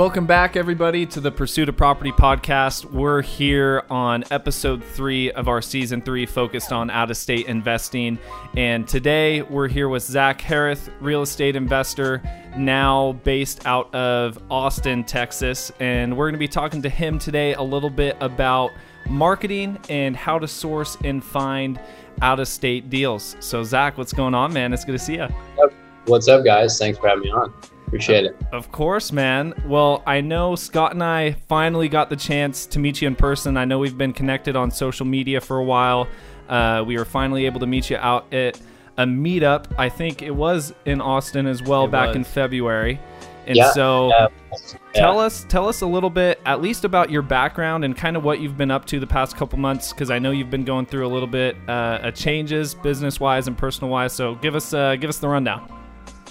Welcome back, everybody, to the Pursuit of Property podcast. We're here on episode three of our season three, focused on out of state investing. And today we're here with Zach Harris, real estate investor, now based out of Austin, Texas. And we're going to be talking to him today a little bit about marketing and how to source and find out of state deals. So, Zach, what's going on, man? It's good to see you. What's up, guys? Thanks for having me on. Appreciate it. Of course, man. Well, I know Scott and I finally got the chance to meet you in person. I know we've been connected on social media for a while. Uh, we were finally able to meet you out at a meetup. I think it was in Austin as well It back was. in February. And Yeah, so yeah, tell us tell us a little bit at least about your background and kind of what you've been up to the past couple months because I know you've been going through a little bit uh, of changes business wise and personal wise. So give us uh, give us the rundown.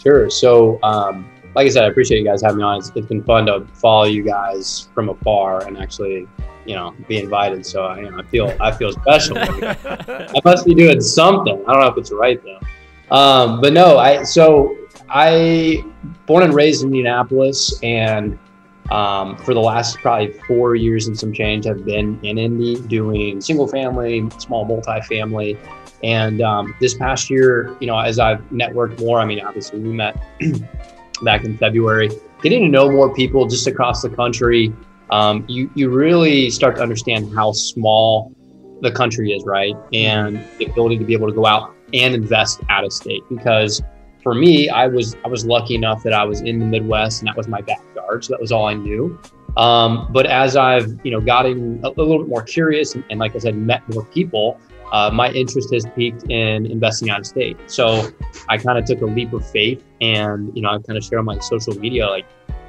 Sure. So, um, like I said, I appreciate you guys having me on. It's, it's been fun to follow you guys from afar and actually, you know, be invited. So, I, you know, I feel I feel special. I must be doing something. I don't know if it's right though. Um, but no, I so I born and raised in Indianapolis, and um, for the last probably four years and some change, have been in Indy doing single family, small multifamily. And um, this past year, you know, as I've networked more, I mean, obviously we met back in February, getting to know more people just across the country. Um, you you really start to understand how small the country is, right? And the ability to be able to go out and invest out of state. Because for me, I was I was lucky enough that I was in the Midwest and that was my backyard, so that was all I knew. Um, but as I've you know gotten a, a little bit more curious and, and like I said, met more people, uh, my interest has peaked in investing out of state. So I kind of took a leap of faith, and you know I kind of share on my social media like.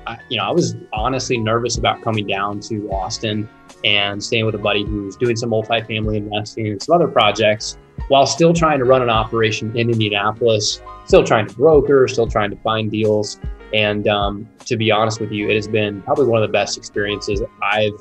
I, you know, I was honestly nervous about coming down to Austin and staying with a buddy who's doing some multifamily investing and some other projects while still trying to run an operation in Indianapolis, still trying to broker, still trying to find deals. And um, to be honest with you, it has been probably one of the best experiences I've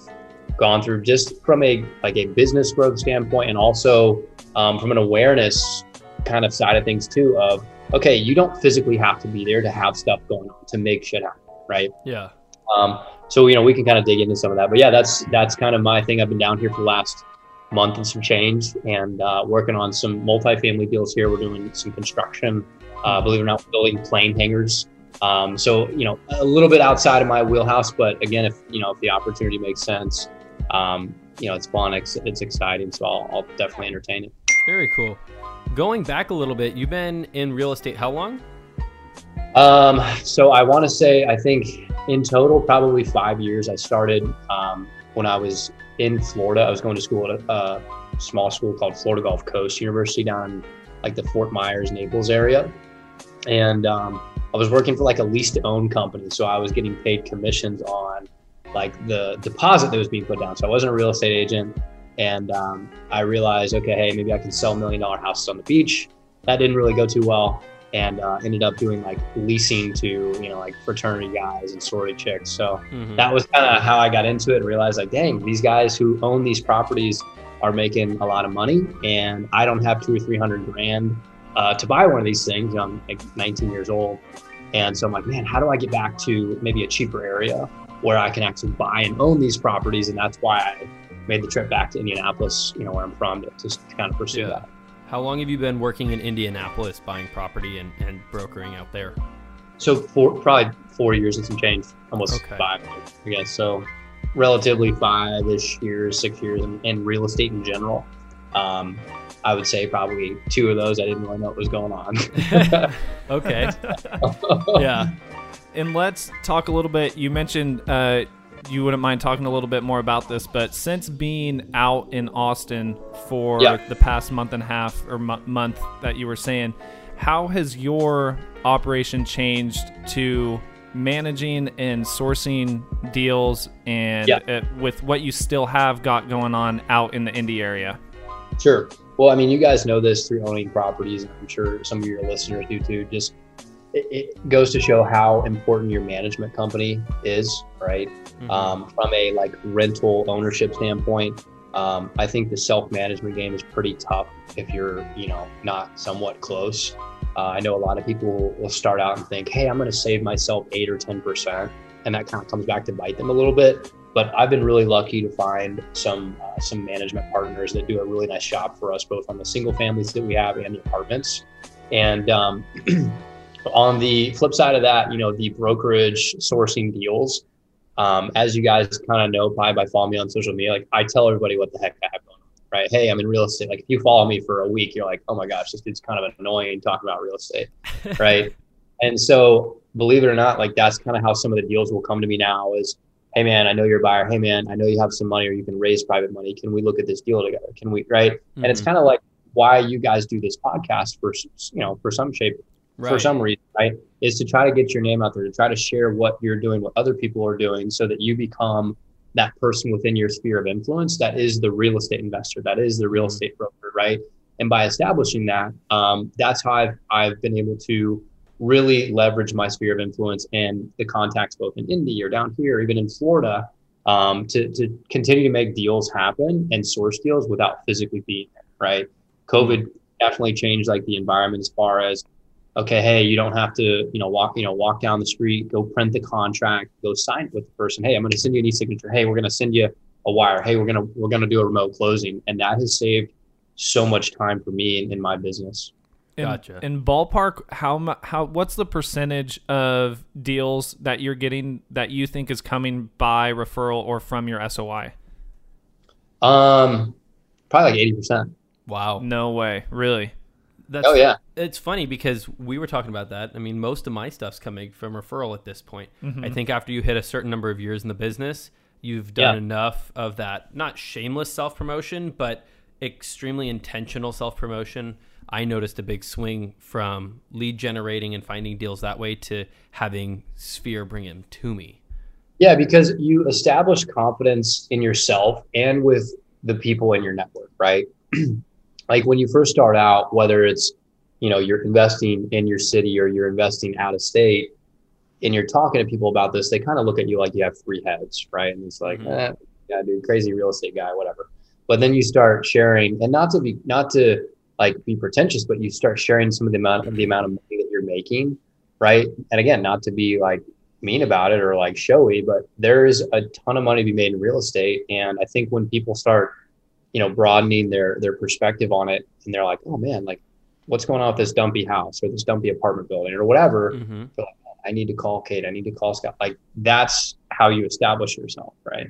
gone through just from a like a business growth standpoint and also um, from an awareness kind of side of things too of okay you don't physically have to be there to have stuff going on to make shit happen right Yeah. um, so you know we can kind of dig into some of that, but yeah, that's that's kind of my thing. I've been down here for the last month and some change, and uh, working on some multifamily deals here. We're doing some construction. Uh, believe it or not, building plane hangars. Um, so you know a little bit outside of my wheelhouse, but again, if you know if the opportunity makes sense, um, you know it's fun, it's, it's exciting, so I'll, I'll definitely entertain it. Very cool. Going back a little bit, you've been in real estate how long? Um, so I want to say, I think in total, probably five years. I started um, when I was in Florida. I was going to school at a, a small school called Florida Gulf Coast University down in like the Fort Myers, Naples area. And um, I was working for like a lease to own company. So I was getting paid commissions on like the deposit that was being put down. So I wasn't a real estate agent. And um, I realized, okay, hey, maybe I can sell million dollar houses on the beach. That didn't really go too well and uh, ended up doing like leasing to you know like fraternity guys and sorority chicks. So Mhm. that was kind of how I got into it and realized like, dang, these guys who own these properties are making a lot of money, and I don't have two or three hundred grand uh, to buy one of these things. I'm like 19 years old, and so I'm like, man, how do I get back to maybe a cheaper area where I can actually buy and own these properties? And that's why I made the trip back to Indianapolis, you know, where I'm from, to, to kind of pursue Yeah. that. How long have you been working in Indianapolis buying property and, and brokering out there? So for probably four years and some change, almost Okay. five, I guess. So relatively five-ish years, six years in, in real estate in general. Um, I would say probably two of those I didn't really know what was going on. Okay. yeah. And let's talk a little bit. You mentioned uh, you wouldn't mind talking a little bit more about this, but since being out in Austin for Yeah. the past month and a half or mo- month that you were saying, how has your operation changed to managing and sourcing deals and Yeah. uh, with what you still have got going on out in the Indy area? Sure. Well, I mean, you guys know this through owning properties, and I'm sure some of your listeners do too. Just it, goes to show how important your management company is, right? Mhm. um, from a like rental ownership standpoint. Um, I think the self management game is pretty tough if you're, you know, not somewhat close. Uh, I know a lot of people will, will start out and think, hey, I'm going to save myself eight or 10%. And that kind of comes back to bite them a little bit. But I've been really lucky to find some uh, some management partners that do a really nice job for us, both on the single families that we have and the apartments. And um, on the flip side of that, you know, the brokerage sourcing deals, um, as you guys kind of know, probably by following me on social media, like I tell everybody what the heck I have going on, right? Hey, I'm in real estate. Like if you follow me for a week, you're like, oh my gosh, this dude's kind of annoying talking about real estate, right? and so, believe it or not, like that's kind of how some of the deals will come to me now. Is hey man, I know you're a buyer. Hey man, I know you have some money or you can raise private money. Can we look at this deal together? Can we, right? Mm-hmm. And it's mm-hmm. kind of like why you guys do this podcast for you know for some shape right. for some reason, right? Is to try to get your name out there, to try to share what you're doing, what other people are doing, so that you become that person within your sphere of influence that is the real estate investor, that is the real mm-hmm. estate broker, right? And by establishing that, um, that's how I've I've been able to really leverage my sphere of influence and the contacts both in Indy or down here, even in Florida, um, to to continue to make deals happen and source deals without physically being there, right? COVID definitely changed like the environment as far as okay, hey, you don't have to, you know, walk, you know, walk down the street, go print the contract, go sign it with the person. Hey, I'm going to send you an e-signature. Hey, we're going to send you a wire. Hey, we're going to, we're going to do a remote closing. And that has saved so much time for me in, in my business. In, gotcha. In ballpark, how how what's the percentage of deals that you're getting that you think is coming by referral or from your SOI? Um, probably like eighty percent. Wow. No way. Really? That's, oh yeah. It's funny because we were talking about that. I mean, most of my stuff's coming from referral at this point. Mm-hmm. I think after you hit a certain number of years in the business, you've done yeah. enough of that not shameless self promotion, but extremely intentional self promotion. I noticed a big swing from lead generating and finding deals that way to having Sphere bring them to me. Yeah, because you establish confidence in yourself and with the people in your network, right? like when you first start out, whether it's, you know, you're investing in your city or you're investing out of state and you're talking to people about this, they kind of look at you like you have three heads, right? And it's like, mm-hmm. eh, yeah, dude, crazy real estate guy, whatever. But then you start sharing, and not to be not to like be pretentious, but you start sharing some of the amount of the amount of money that you're making, right? And again, not to be like mean about it or like showy, but there is a ton of money to be made in real estate. And I think when people start you know, broadening their their perspective on it, and they're like, oh man, like what's going on with this dumpy house or this dumpy apartment building or whatever. Mm-hmm. Like, I need to call Kate. I need to call Scott. Like that's how you establish yourself, right?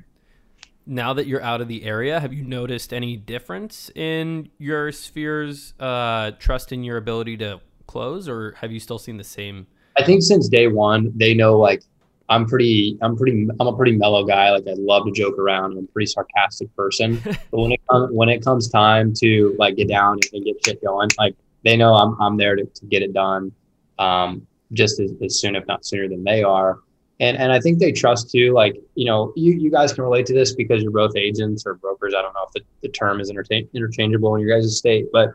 Now that you're out of the area, have you noticed any difference in your sphere's uh, trust in your ability to close, or have you still seen the same? I think since day one, they know like I'm pretty, I'm pretty, I'm a pretty mellow guy. Like I love to joke around. I'm a pretty sarcastic person. but when it comes, when it comes time to like get down and get shit going, like they know I'm, I'm there to, to get it done. Um, just as, as soon, if not sooner than they are. And, and I think they trust too, like, you know, you, you guys can relate to this because you're both agents or brokers. I don't know if the, the term is interta- interchangeable in your guys' state, but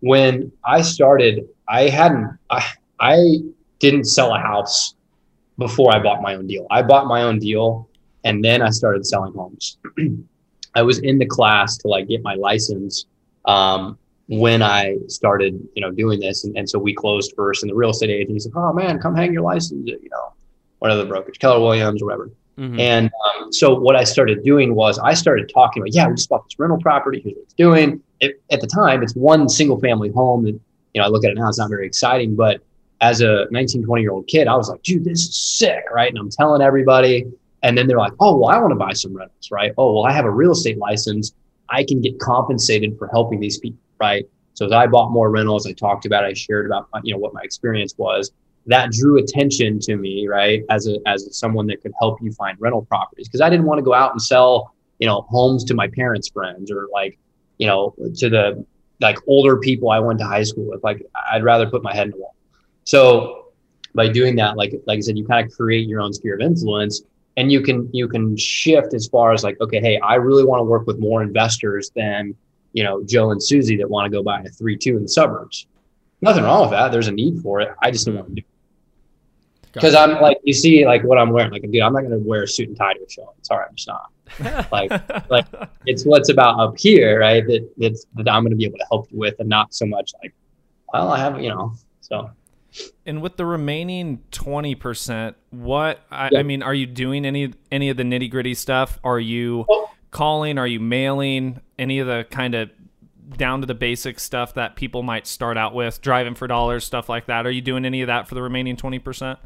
when I started, I hadn't, I, I didn't sell a house before I bought my own deal. I bought my own deal and then I started selling homes. I was in the class to like get my license um, when I started, you know, doing this. And, and so we closed first and the real estate agent, like, oh man, come hang your license, you know, one of the brokerage, Keller Williams or whatever. Mm-hmm. And um, so what I started doing was I started talking about, yeah, we just bought this rental property. Here's what it's doing. It, at the time, it's one single family home And, you know, I look at it now, it's not very exciting, but as a 19, 20 year old kid, I was like, dude, this is sick, right? And I'm telling everybody. And then they're like, oh, well, I want to buy some rentals, right? Oh, well, I have a real estate license. I can get compensated for helping these people, right? So as I bought more rentals, I talked about, I shared about, uh, you know, what my experience was. That drew attention to me, right? As a as someone that could help you find rental properties, because I didn't want to go out and sell, you know, homes to my parents' friends or like, you know, to the like older people I went to high school with. Like, I'd rather put my head in the wall. So by doing that, like like I said, you kind of create your own sphere of influence, and you can you can shift as far as like, okay, hey, I really want to work with more investors than you know Joe and Susie that want to go buy a three two in the suburbs. Nothing wrong with that. There's a need for it. I just don't want to do it because I'm like you see like what I'm wearing. Like, dude, I'm not going to wear a suit and tie to a show. Sorry, I'm just not. like, like it's what's about up here, right? That that's that I'm going to be able to help you with, and not so much like, well, I have you know So. And with the remaining twenty percent, what I, yeah. I, mean, are you doing any any of the nitty gritty stuff? Are you well, calling? Are you mailing? Any of the kind of down to the basic stuff that people might start out with, driving for dollars, stuff like that. Are you doing any of that for the remaining twenty percent?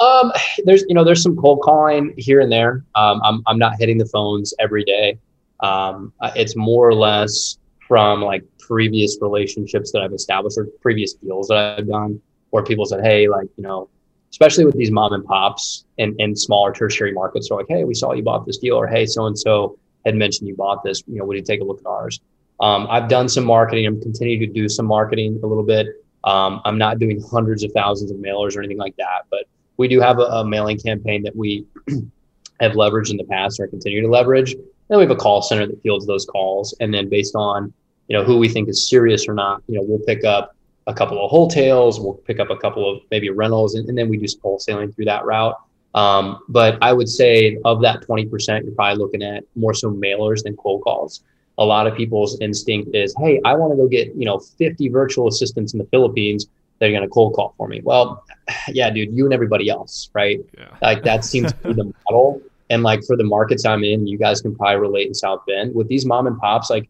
Um, there's you know there's some cold calling here and there. Um, I'm I'm not hitting the phones every day. Um, it's more or less from like previous relationships that I've established or previous deals that I've done, where people said, hey, like you know, especially with these mom and pops and in smaller tertiary markets, are like, hey, we saw you bought this deal, or hey, so and so had mentioned you bought this. You know, would you take a look at ours? Um, I've done some marketing. I'm continuing to do some marketing a little bit. Um, I'm not doing hundreds of thousands of mailers or anything like that, but we do have a, a mailing campaign that we have leveraged in the past or continue to leverage. And we have a call center that fields those calls. And then based on, you know, who we think is serious or not, you know, we'll pick up a couple of wholesales, we'll pick up a couple of maybe rentals, and, and then we do some wholesaling through that route. Um, but I would say of that 20%, you're probably looking at more so mailers than cold calls a lot of people's instinct is, hey, I want to go get, you know, 50 virtual assistants in the Philippines that are going to cold call for me. Well, yeah, dude, you and everybody else, right? Yeah. Like that seems to be the model. And like for the markets I'm in, you guys can probably relate in South Bend with these mom and pops. Like,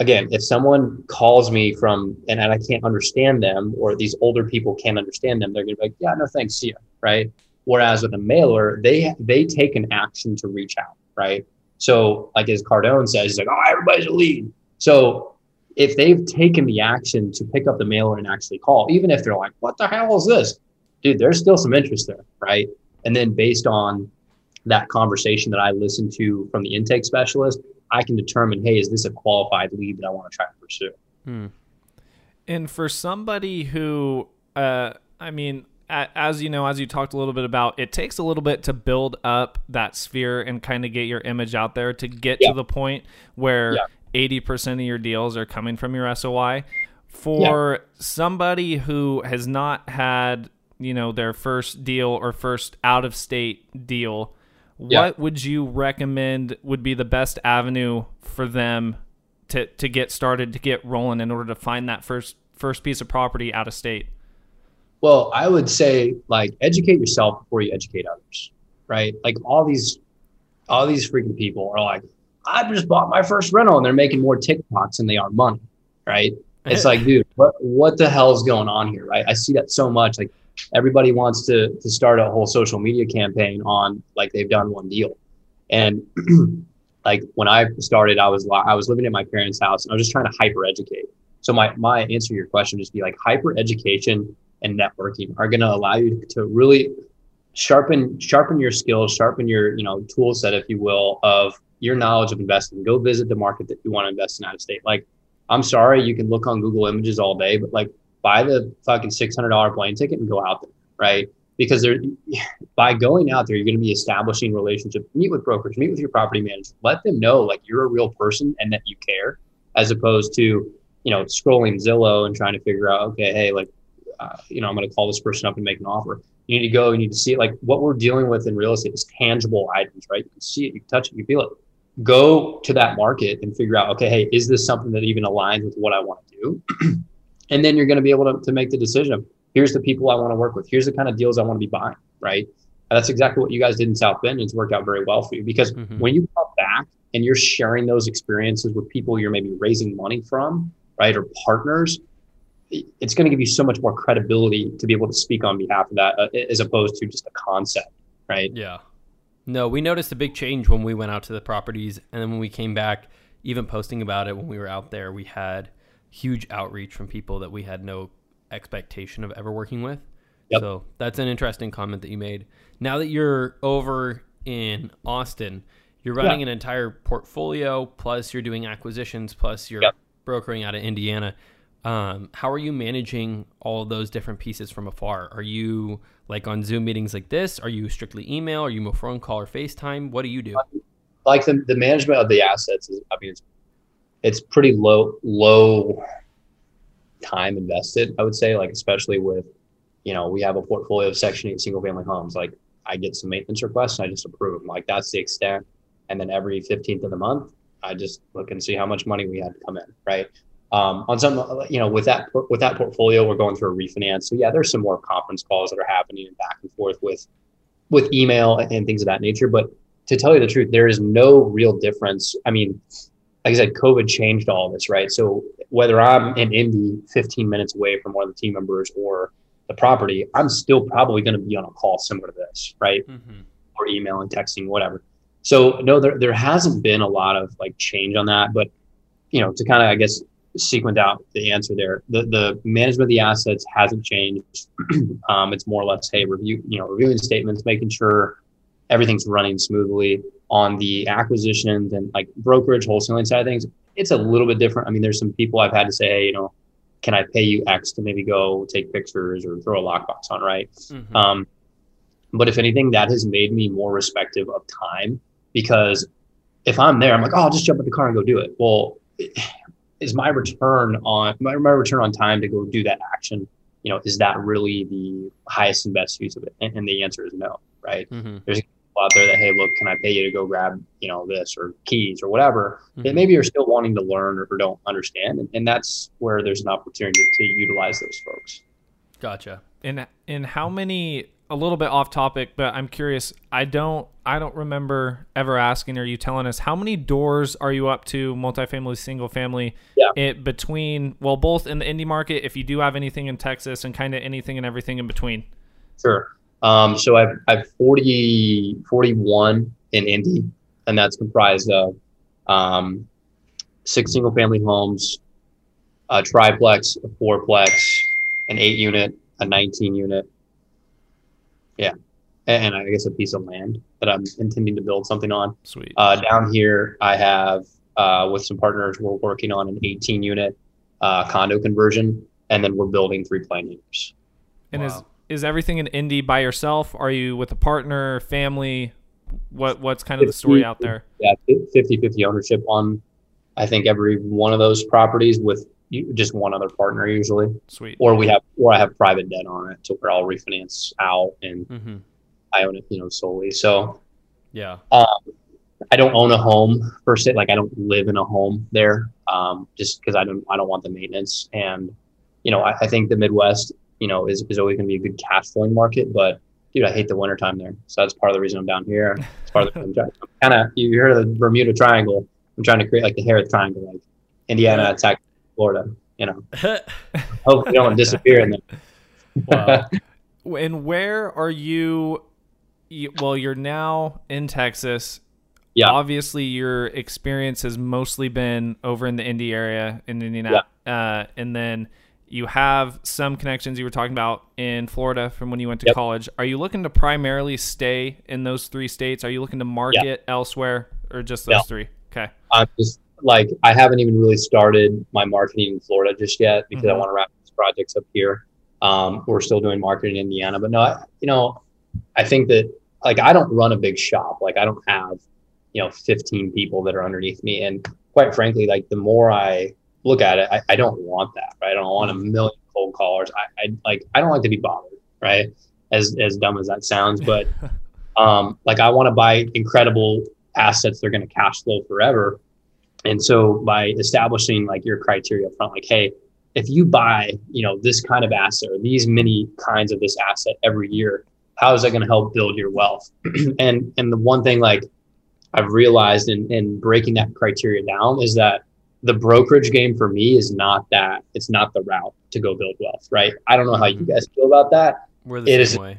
again, if someone calls me from and, I can't understand them, or these older people can't understand them, they're to be like, yeah, no thanks, see ya, right? Whereas with a mailer, they they take an action to reach out, right? So, like as Cardone says, he's like, oh, everybody's a lead. So, if they've taken the action to pick up the mailer and actually call, even if they're like, what the hell is this? Dude, there's still some interest there, right? And then based on that conversation that I listened to from the intake specialist, I can determine, hey, is this a qualified lead that I want to try to pursue? Hmm. And for somebody who, uh, I mean, as you know, as you talked a little bit about, it takes a little bit to build up that sphere and kind of get your image out there to get yeah. to the point where yeah. 80% of your deals are coming from your SOI. For yeah. somebody who has not had, you know, their first deal or first out of state deal, what would you recommend would be the best avenue for them to, to get started, to get rolling in order to find that first first piece of property out of state? Well, I would say like educate yourself before you educate others, right? Like all these, all these freaking people are like, I just bought my first rental and they're making more TikToks than they are money, right? It's like, dude, what what the hell is going on here, right? I see that so much. Like everybody wants to to start a whole social media campaign on like they've done one deal, and like when I started, I was I was living in my parents' house and I was just trying to hyper educate. So my my answer to your question just be like hyper education and networking are going to allow you to really sharpen sharpen your skills, sharpen your you know tool set, if you will, of your knowledge of investing. Go visit the market that you want to invest in out of state. Like, I'm sorry, you can look on Google Images all day, but like buy the fucking six hundred dollar plane ticket and go out there, right? Because there, by going out there, you're going to be establishing relationships. Meet with brokers, meet with your property manager. Let them know like you're a real person and that you care, as opposed to you know scrolling Zillow and trying to figure out okay, hey, like uh, you know, I'm going to call this person up and make an offer. You need to go, you need to see it. Like what we're dealing with in real estate is tangible items, right? You can see it, you can touch it, you feel it. Go to that market and figure out, okay, hey, is this something that even aligns with what I want to do? and then you're going to be able to, to make the decision here's the people I want to work with. Here's the kind of deals I want to be buying, right? And that's exactly what you guys did in South Bend. It's worked out very well for you because mm-hmm. when you come back and you're sharing those experiences with people you're maybe raising money from, right, or partners, it's going to give you so much more credibility to be able to speak on behalf of that uh, as opposed to just a concept, right? Yeah. No, we noticed a big change when we went out to the properties, and then when we came back, even posting about it when we were out there, we had huge outreach from people that we had no expectation of ever working with. Yep. So that's an interesting comment that you made. Now that you're over in Austin, you're running yeah. an entire portfolio, plus you're doing acquisitions, plus you're yep. brokering out of Indiana. Um, how are you managing all those different pieces from afar? Are you like on Zoom meetings like this? Are you strictly email? Are you a phone call or FaceTime? What do you do? Like the, the management of the assets is, I mean, it's, it's pretty low, low time invested, I would say, like, especially with, you know, we have a portfolio of section eight single family homes. Like I get some maintenance requests and I just approve them. Like that's the extent. And then every 15th of the month, I just look and see how much money we had to come in. Right um, on some, you know, with that with that portfolio, we're going through a refinance. So yeah, there's some more conference calls that are happening and back and forth with with email and things of that nature. But to tell you the truth, there is no real difference. I mean, like I said, COVID changed all this, right? So whether I'm in Indy 15 minutes away from one of the team members or the property, I'm still probably going to be on a call similar to this, right? Mm-hmm. Or email and texting, whatever. So no, there there hasn't been a lot of like change on that, but you know, to kind of I guess sequence out the answer there, the the management of the assets hasn't changed. um, it's more or less, hey, review, you know, reviewing statements, making sure everything's running smoothly on the acquisitions and like brokerage wholesaling side of things. It's a little bit different. I mean, there's some people I've had to say, hey, you know, can I pay you X to maybe go take pictures or throw a lockbox on, right? Mm-hmm. Um, but if anything, that has made me more respective of time because if I'm there, I'm like, oh, I'll just jump in the car and go do it. Well, is my return on my, my return on time to go do that action? You know, is that really the highest and best use of it? And, and the answer is no, right? Mm-hmm. There's out there that hey look can i pay you to go grab you know this or keys or whatever mm-hmm. that maybe you're still wanting to learn or, or don't understand. And, and, that's where there's an opportunity to utilize those folks. Gotcha. And in how many a little bit off topic but i'm curious i don't i don't remember ever asking or you telling us how many doors are you up to multifamily single family yeah. it between well both in the Indy market if you do have anything in texas and kind of anything and everything in between? Sure um, so I've, I've 40, 41 in Indy, and that's comprised of um, six single family homes, a triplex, a fourplex, an eight unit, a 19 unit. Yeah. And, and I guess a piece of land that I'm intending to build something on. Sweet. Uh, down here, I have, uh, with some partners, we're working on an 18 unit uh, condo conversion, and then we're building three plane units. And wow. is is everything in Indy by yourself? Are you with a partner, family? What what's kind of 50, the story out there? Yeah, 50-50 ownership on I think every one of those properties with just one other partner usually. Sweet. Or we have or I have private debt on it, so where I'll refinance out and mm-hmm. I own it, you know, solely. So yeah. Um, I don't own a home per se. Like I don't live in a home there, um, just because I don't I don't want the maintenance. And you know, I, I think the Midwest you know, is, is always going to be a good cash flowing market. But dude, I hate the wintertime there. So that's part of the reason I'm down here. It's part of the reason I'm kind of, you heard of the Bermuda Triangle. I'm trying to create like the Harris Triangle, like Indiana, Texas, Florida, you know. Hopefully don't disappear in there. wow. And where are you, you? Well, you're now in Texas. Yeah. Obviously, your experience has mostly been over in the Indy area in Indiana. Yeah. Uh, and then you have some connections you were talking about in Florida from when you went to yep. college. Are you looking to primarily stay in those three states? Are you looking to market yep. elsewhere or just those three? Okay. I'm just like I haven't even really started my marketing in Florida just yet because mm-hmm. I want to wrap these projects up here. Um, we're still doing marketing in Indiana, but no, I, you know, I think that like I don't run a big shop. Like I don't have, you know, 15 people that are underneath me. And quite frankly, like the more I look at it, I, I don't want that, right? I don't want a mm-hmm. million cold callers. I, I like I don't like to be bothered, right? As as dumb as that sounds, but um, like I want to buy incredible assets. They're going to cash flow forever, and so by establishing like your criteria up front, like hey, if you buy you know this kind of asset or these many kinds of this asset every year, how is that going to help build your wealth? and and the one thing like I've realized in in breaking that criteria down is that the brokerage game for me is not that it's not the route to go build wealth right? I don't know how you mm-hmm. guys feel about that. We're the it same is, way.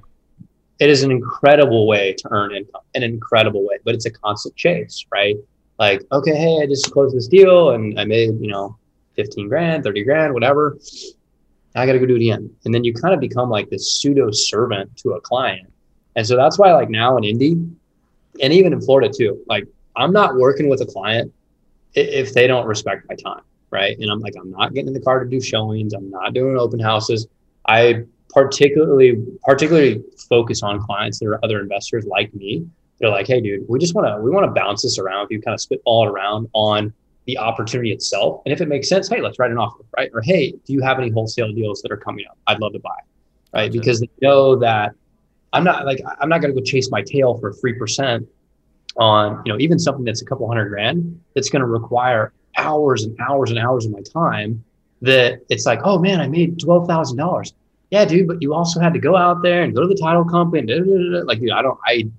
It is an incredible way to earn income an incredible way but it's a constant chase right? Like okay hey i just closed this deal and i made you know 15 grand 30 grand whatever. I gotta go do it again. And then you kind of become like this pseudo servant to a client. And so that's why like now in indy and even in florida too like i'm not working with a client if they don't respect my time, right? And I'm like, I'm not getting in the car to do showings. I'm not doing open houses. I particularly particularly focus on clients that are other investors like me. They're like, hey, dude, we just want to we want to bounce this around. If you kind of spitball it around on the opportunity itself, and if it makes sense, hey, let's write an offer, right? Or hey, do you have any wholesale deals that are coming up? I'd love to buy, right? Because they know that I'm not like I'm not going to go chase my tail for three percent on you know even something that's a couple hundred grand that's going to require hours and hours and hours of my time that it's like, oh man, I made twelve thousand dollars. Yeah, dude, but you also had to go out there and go to the title company. And da, da, da, like, dude, I don't, I,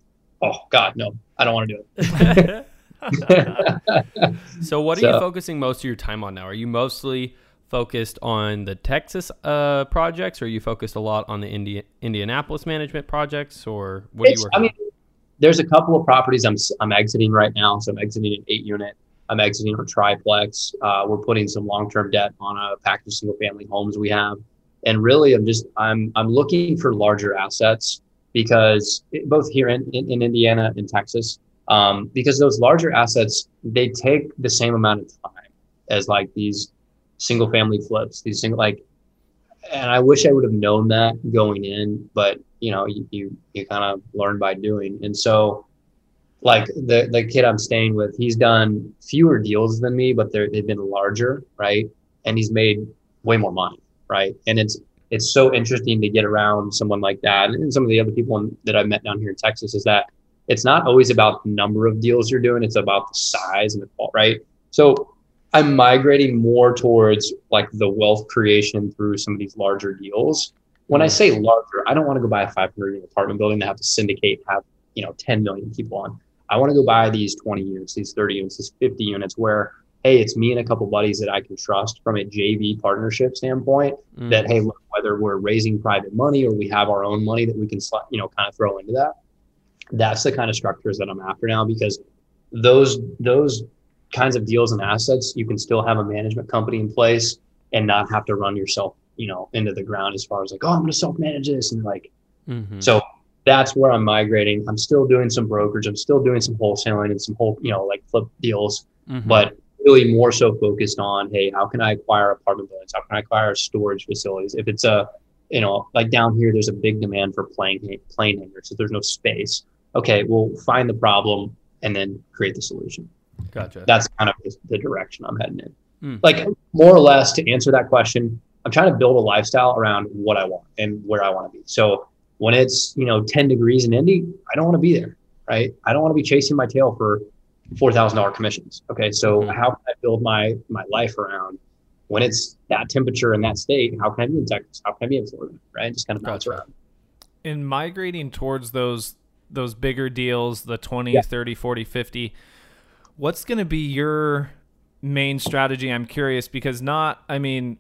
oh God, no, I don't want to do it. so what are so, you focusing most of your time on now? Are you mostly focused on the Texas uh, projects, or are you focused a lot on the Indi- Indianapolis management projects, or what are you working? I mean, there's a couple of properties I'm I'm exiting right now. So I'm exiting an eight unit. I'm exiting a triplex. Uh, we're putting some long term debt on a package of single family homes we have, and really I'm just I'm I'm looking for larger assets because it, both here in, in, in Indiana and Texas um, because those larger assets they take the same amount of time as like these single family flips these single like and i wish i would have known that going in but you know you you, you kind of learn by doing. And so like the the kid i'm staying with he's done fewer deals than me but they've been larger right? And he's made way more money right? And it's it's so interesting to get around someone like that. And some of the other people that i've met down here in texas is that it's not always about the number of deals you're doing it's about the size and the quality right? So i'm migrating more towards like the wealth creation through some of these larger deals. When i say larger i don't want to go buy a 500 unit apartment building that have to syndicate have you know 10 million people on. I want to go buy these 20 units these 30 units these 50 units where hey it's me and a couple buddies that i can trust from a jv partnership standpoint mm. that hey look, whether we're raising private money or we have our own money that we can you know kind of throw into that that's the kind of structures that I'm after now because those those kinds of deals and assets you can still have a management company in place and not have to run yourself you know into the ground as far as like oh i'm going to self manage this and like mm-hmm. so that's where i'm migrating i'm still doing some brokerage i'm still doing some wholesaling and some whole you know like flip deals mm-hmm. but really more so focused on hey how can i acquire apartment buildings how can i acquire storage facilities if it's a you know like down here there's a big demand for plane plane hangars so there's no space okay, we'll find the problem and then create the solution. Gotcha. That's kind of the direction I'm heading in. Mm. Like more or less to answer that question, I'm trying to build a lifestyle around what I want and where I want to be. So when it's, you know, 10 degrees in Indy, I don't want to be there, right? I don't want to be chasing my tail for $4,000 commissions. Okay. So mm-hmm. how can I build my, my life around when it's that temperature in that state? How can I be in Texas? How can I be in Florida? Right. Just kind of bounce around. In migrating towards those those bigger deals, the 20, yeah. 30, 40, 50, what's going to be your main strategy? I'm curious because not, I mean,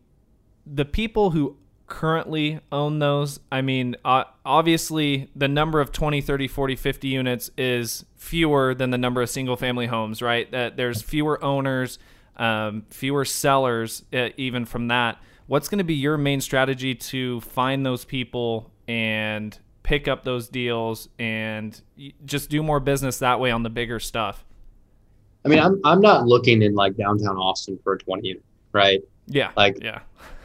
the people who currently own those, I mean, uh, obviously the number of 20, 30, 40, 50 units is fewer than the number of single family homes, right? That there's fewer owners, um, fewer sellers, uh, even from that. What's going to be your main strategy to find those people and pick up those deals and just do more business that way on the bigger stuff. I mean, I'm I'm not looking in like downtown Austin for a 20 unit, right? Yeah. Like, yeah.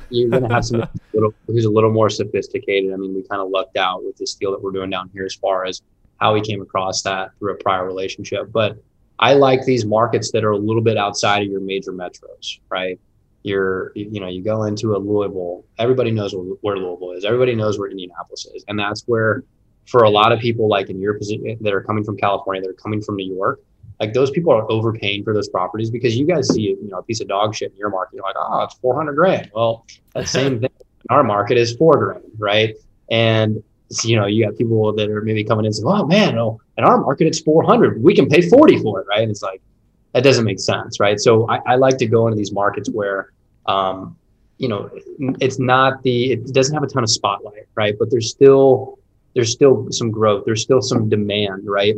you're gonna have some little, who's a little more sophisticated. I mean, we kind of lucked out with this deal that we're doing down here as far as how we came across that through a prior relationship. But I like these markets that are a little bit outside of your major metros, right? you're you know you go into a Louisville, everybody knows where Louisville is. Everybody knows where Indianapolis is, and that's where for a lot of people like in your position that are coming from California, that are coming from New York, like those people are overpaying for those properties because you guys see you know a piece of dog shit in your market, you're like, oh, it's four hundred grand. Well, that same thing in our market is four grand, right? And you know, you got people that are maybe coming in and saying, "Oh man, oh, in our market it's 400. We can pay 40 for it, right?" And it's like that doesn't make sense, right? So I, I like to go into these markets where um, you know, it's not the it doesn't have a ton of spotlight, right? But there's still there's still some growth, there's still some demand, right?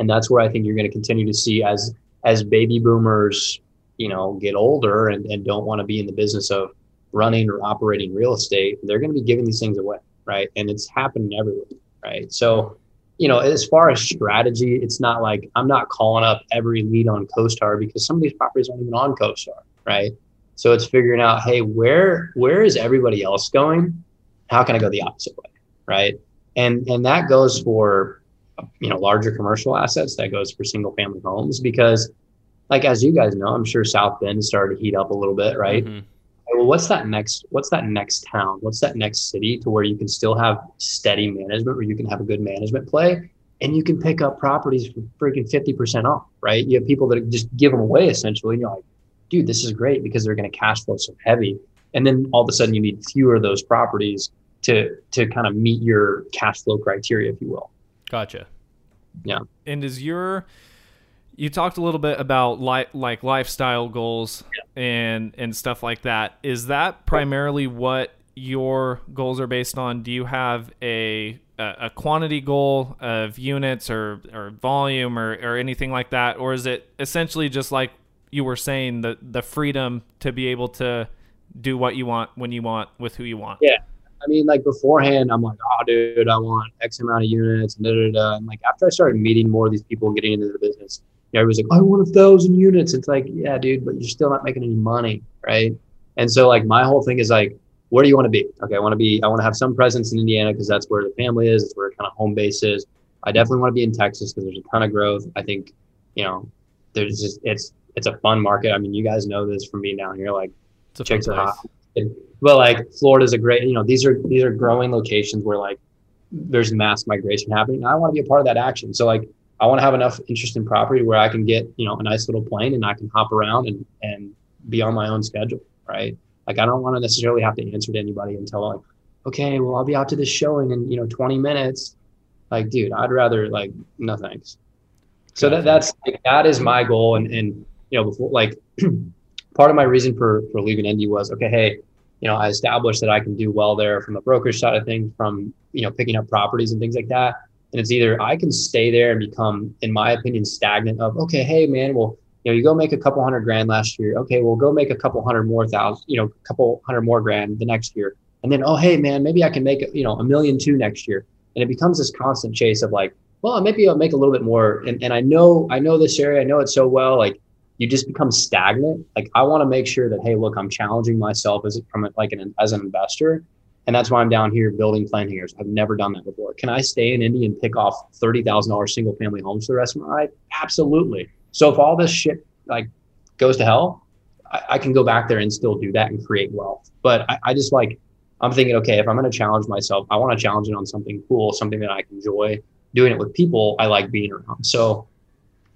And that's where I think you're going to continue to see as as baby boomers, you know, get older and, and don't want to be in the business of running or operating real estate, they're going to be giving these things away, right? And it's happening everywhere, right? So, you know, as far as strategy, it's not like I'm not calling up every lead on CoStar because some of these properties aren't even on CoStar, right? So it's figuring out, hey, where where is everybody else going? How can I go the opposite way, right? And and that goes for you know larger commercial assets. That goes for single family homes because, like as you guys know, I'm sure South Bend started to heat up a little bit, right? Mm-hmm. Well, what's that next? What's that next town? What's that next city to where you can still have steady management, where you can have a good management play, and you can pick up properties for freaking fifty percent off, right? You have people that just give them away essentially, and you're like, dude, this is great because they're going to cash flow so heavy. And then all of a sudden you need fewer of those properties to to kind of meet your cash flow criteria, if you will. Gotcha. Yeah. And is your you talked a little bit about li- like lifestyle goals yeah. and and stuff like that. Is that primarily what your goals are based on? Do you have a a quantity goal of units or, or volume or, or anything like that? Or is it essentially just like you were saying, the, the freedom to be able to do what you want when you want with who you want? Yeah. I mean, like beforehand, I'm like, oh, dude, I want X amount of units, and da da da. And like after I started meeting more of these people and getting into the business, you know, everybody's like, I want a thousand units. It's like, yeah, dude, but you're still not making any money, right? And so like my whole thing is like, where do you want to be? Okay, I want to be, I want to have some presence in Indiana because that's where the family is. It's where kind of home base is. I definitely want to be in Texas because there's a ton of growth. I think, you know, there's just it's it's a fun market. I mean, you guys know this from being down here. Like, chicks are hot. But like Florida's a great, you know, these are these are growing locations where like there's mass migration happening. I want to be a part of that action. So like I want to have enough interest in property where I can get, you know, a nice little plane and I can hop around and and be on my own schedule, right? Like I don't want to necessarily have to answer to anybody until like, okay, well I'll be out to this showing in you know 20 minutes. Like, dude, I'd rather like no thanks. So that that's like, that is my goal, and and you know before like part of my reason for for leaving Indy was okay, hey, you know I established that I can do well there from the brokerage side of things, from you know picking up properties and things like that. And it's either I can stay there and become, in my opinion, stagnant of okay, hey man, well you know, you go make a couple hundred grand last year. Okay, well, go make a couple hundred more thousand, you know, a couple hundred more grand the next year. And then, oh, hey, man, maybe I can make, you know, a million two next year. And it becomes this constant chase of like, well, maybe I'll make a little bit more. And, and I know, I know this area, I know it so well. Like you just become stagnant. Like I want to make sure that, hey, look, I'm challenging myself as from like an, as an investor. And that's why I'm down here building plan hangars. I've never done that before. Can I stay in Indy and pick off $30,000 single family homes for the rest of my life? Absolutely. So if all this shit like goes to hell, I, I can go back there and still do that and create wealth. But I, I just like I'm thinking, okay, if I'm going to challenge myself, I want to challenge it on something cool, something that I enjoy doing it with people I like being around. So,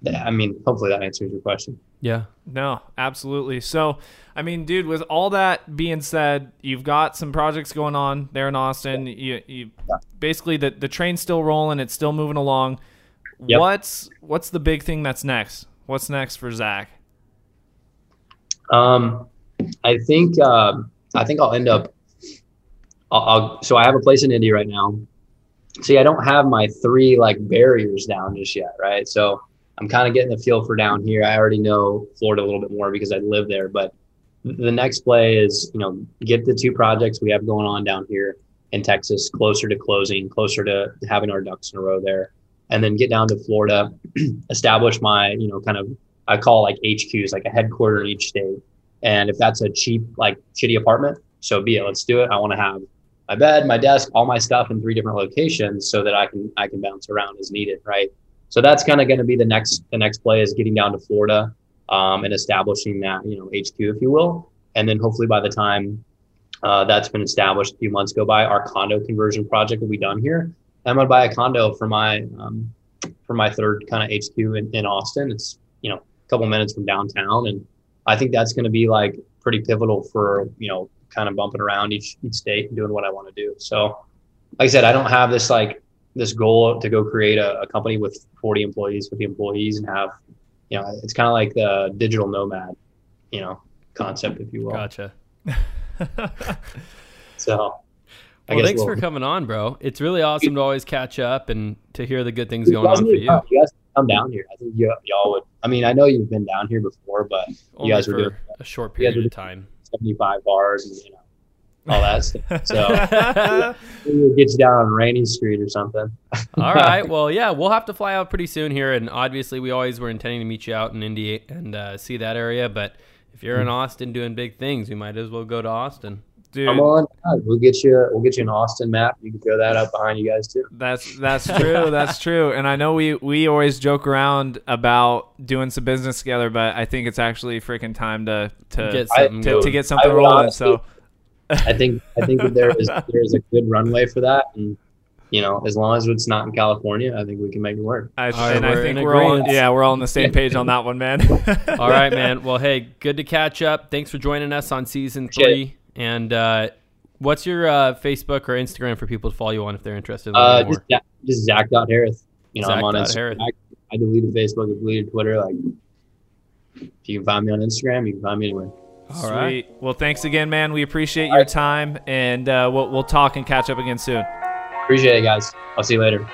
I mean, hopefully that answers your question. Yeah. No, absolutely. So, I mean, dude, with all that being said, you've got some projects going on there in Austin. You, you yeah. basically the the train's still rolling, it's still moving along. Yep. What's what's the big thing that's next? What's next for Zach? Um, I think uh, I think I'll end up. I'll, I'll, so I have a place in Indy right now. See, I don't have my three like barriers down just yet, right? So I'm kind of getting the feel for down here. I already know Florida a little bit more because I live there, but the next play is you know get the two projects we have going on down here in Texas closer to closing, closer to having our ducks in a row there and then get down to Florida, establish my, you know, kind of, I call like HQs, like a headquarter in each state. And if that's a cheap, like shitty apartment, so be it. Let's do it. I want to have my bed, my desk, all my stuff in three different locations so that I can, I can bounce around as needed. Right. So that's kind of going to be the next, the next play is getting down to Florida um, and establishing that, you know, HQ, if you will. And then hopefully by the time uh, that's been established, a few months go by, our condo conversion project will be done here. I'm gonna buy a condo for my um, for my third kind of HQ in, in Austin. It's you know a couple minutes from downtown, and I think that's going to be like pretty pivotal for you know kind of bumping around each each state and doing what I want to do. So, like I said, I don't have this like this goal to go create a, a company with 40 employees, 50 employees, and have you know it's kind of like the digital nomad, you know, concept, if you will. Gotcha. so well, thanks we'll, for coming on, bro. It's really awesome to always catch up and to hear the good things going on for you. You guys come down here. I think you, all would. I mean, I know you've been down here before, but Only you guys were doing a short period of time. Seventy-five bars and you know all that stuff. So we'll get you down on Rainey Street or something. all right. Well, yeah, we'll have to fly out pretty soon here, and obviously we always were intending to meet you out in Indy and uh, see that area. But if you're in mm-hmm. Austin doing big things, we might as well go to Austin. Dude. Come on, we'll get you. We'll get you an Austin map. You can throw that up behind you guys too. That's that's true. that's true. And I know we we always joke around about doing some business together, but I think it's actually freaking time to to get something, to, to, get something rolling. Honestly, so I think I think that there is there is a good runway for that, and you know, as long as it's not in California, I think we can make it work. I, right, and I think we're all yeah we're all on the same page on that one, man. All right, man. Well, hey, good to catch up. Thanks for joining us on season Appreciate three. And uh, what's your uh, Facebook or Instagram for people to follow you on if they're interested in Uh, learning just. Zach- just Zach dot Harris. You know, Zach I'm on Instagram. I, I deleted Facebook, I deleted Twitter. Like, if you can find me on Instagram, you can find me anywhere. All Sweet. right. Well, thanks again, man. We appreciate All your time, and uh, we'll we'll talk and catch up again soon. Appreciate it, guys. I'll see you later.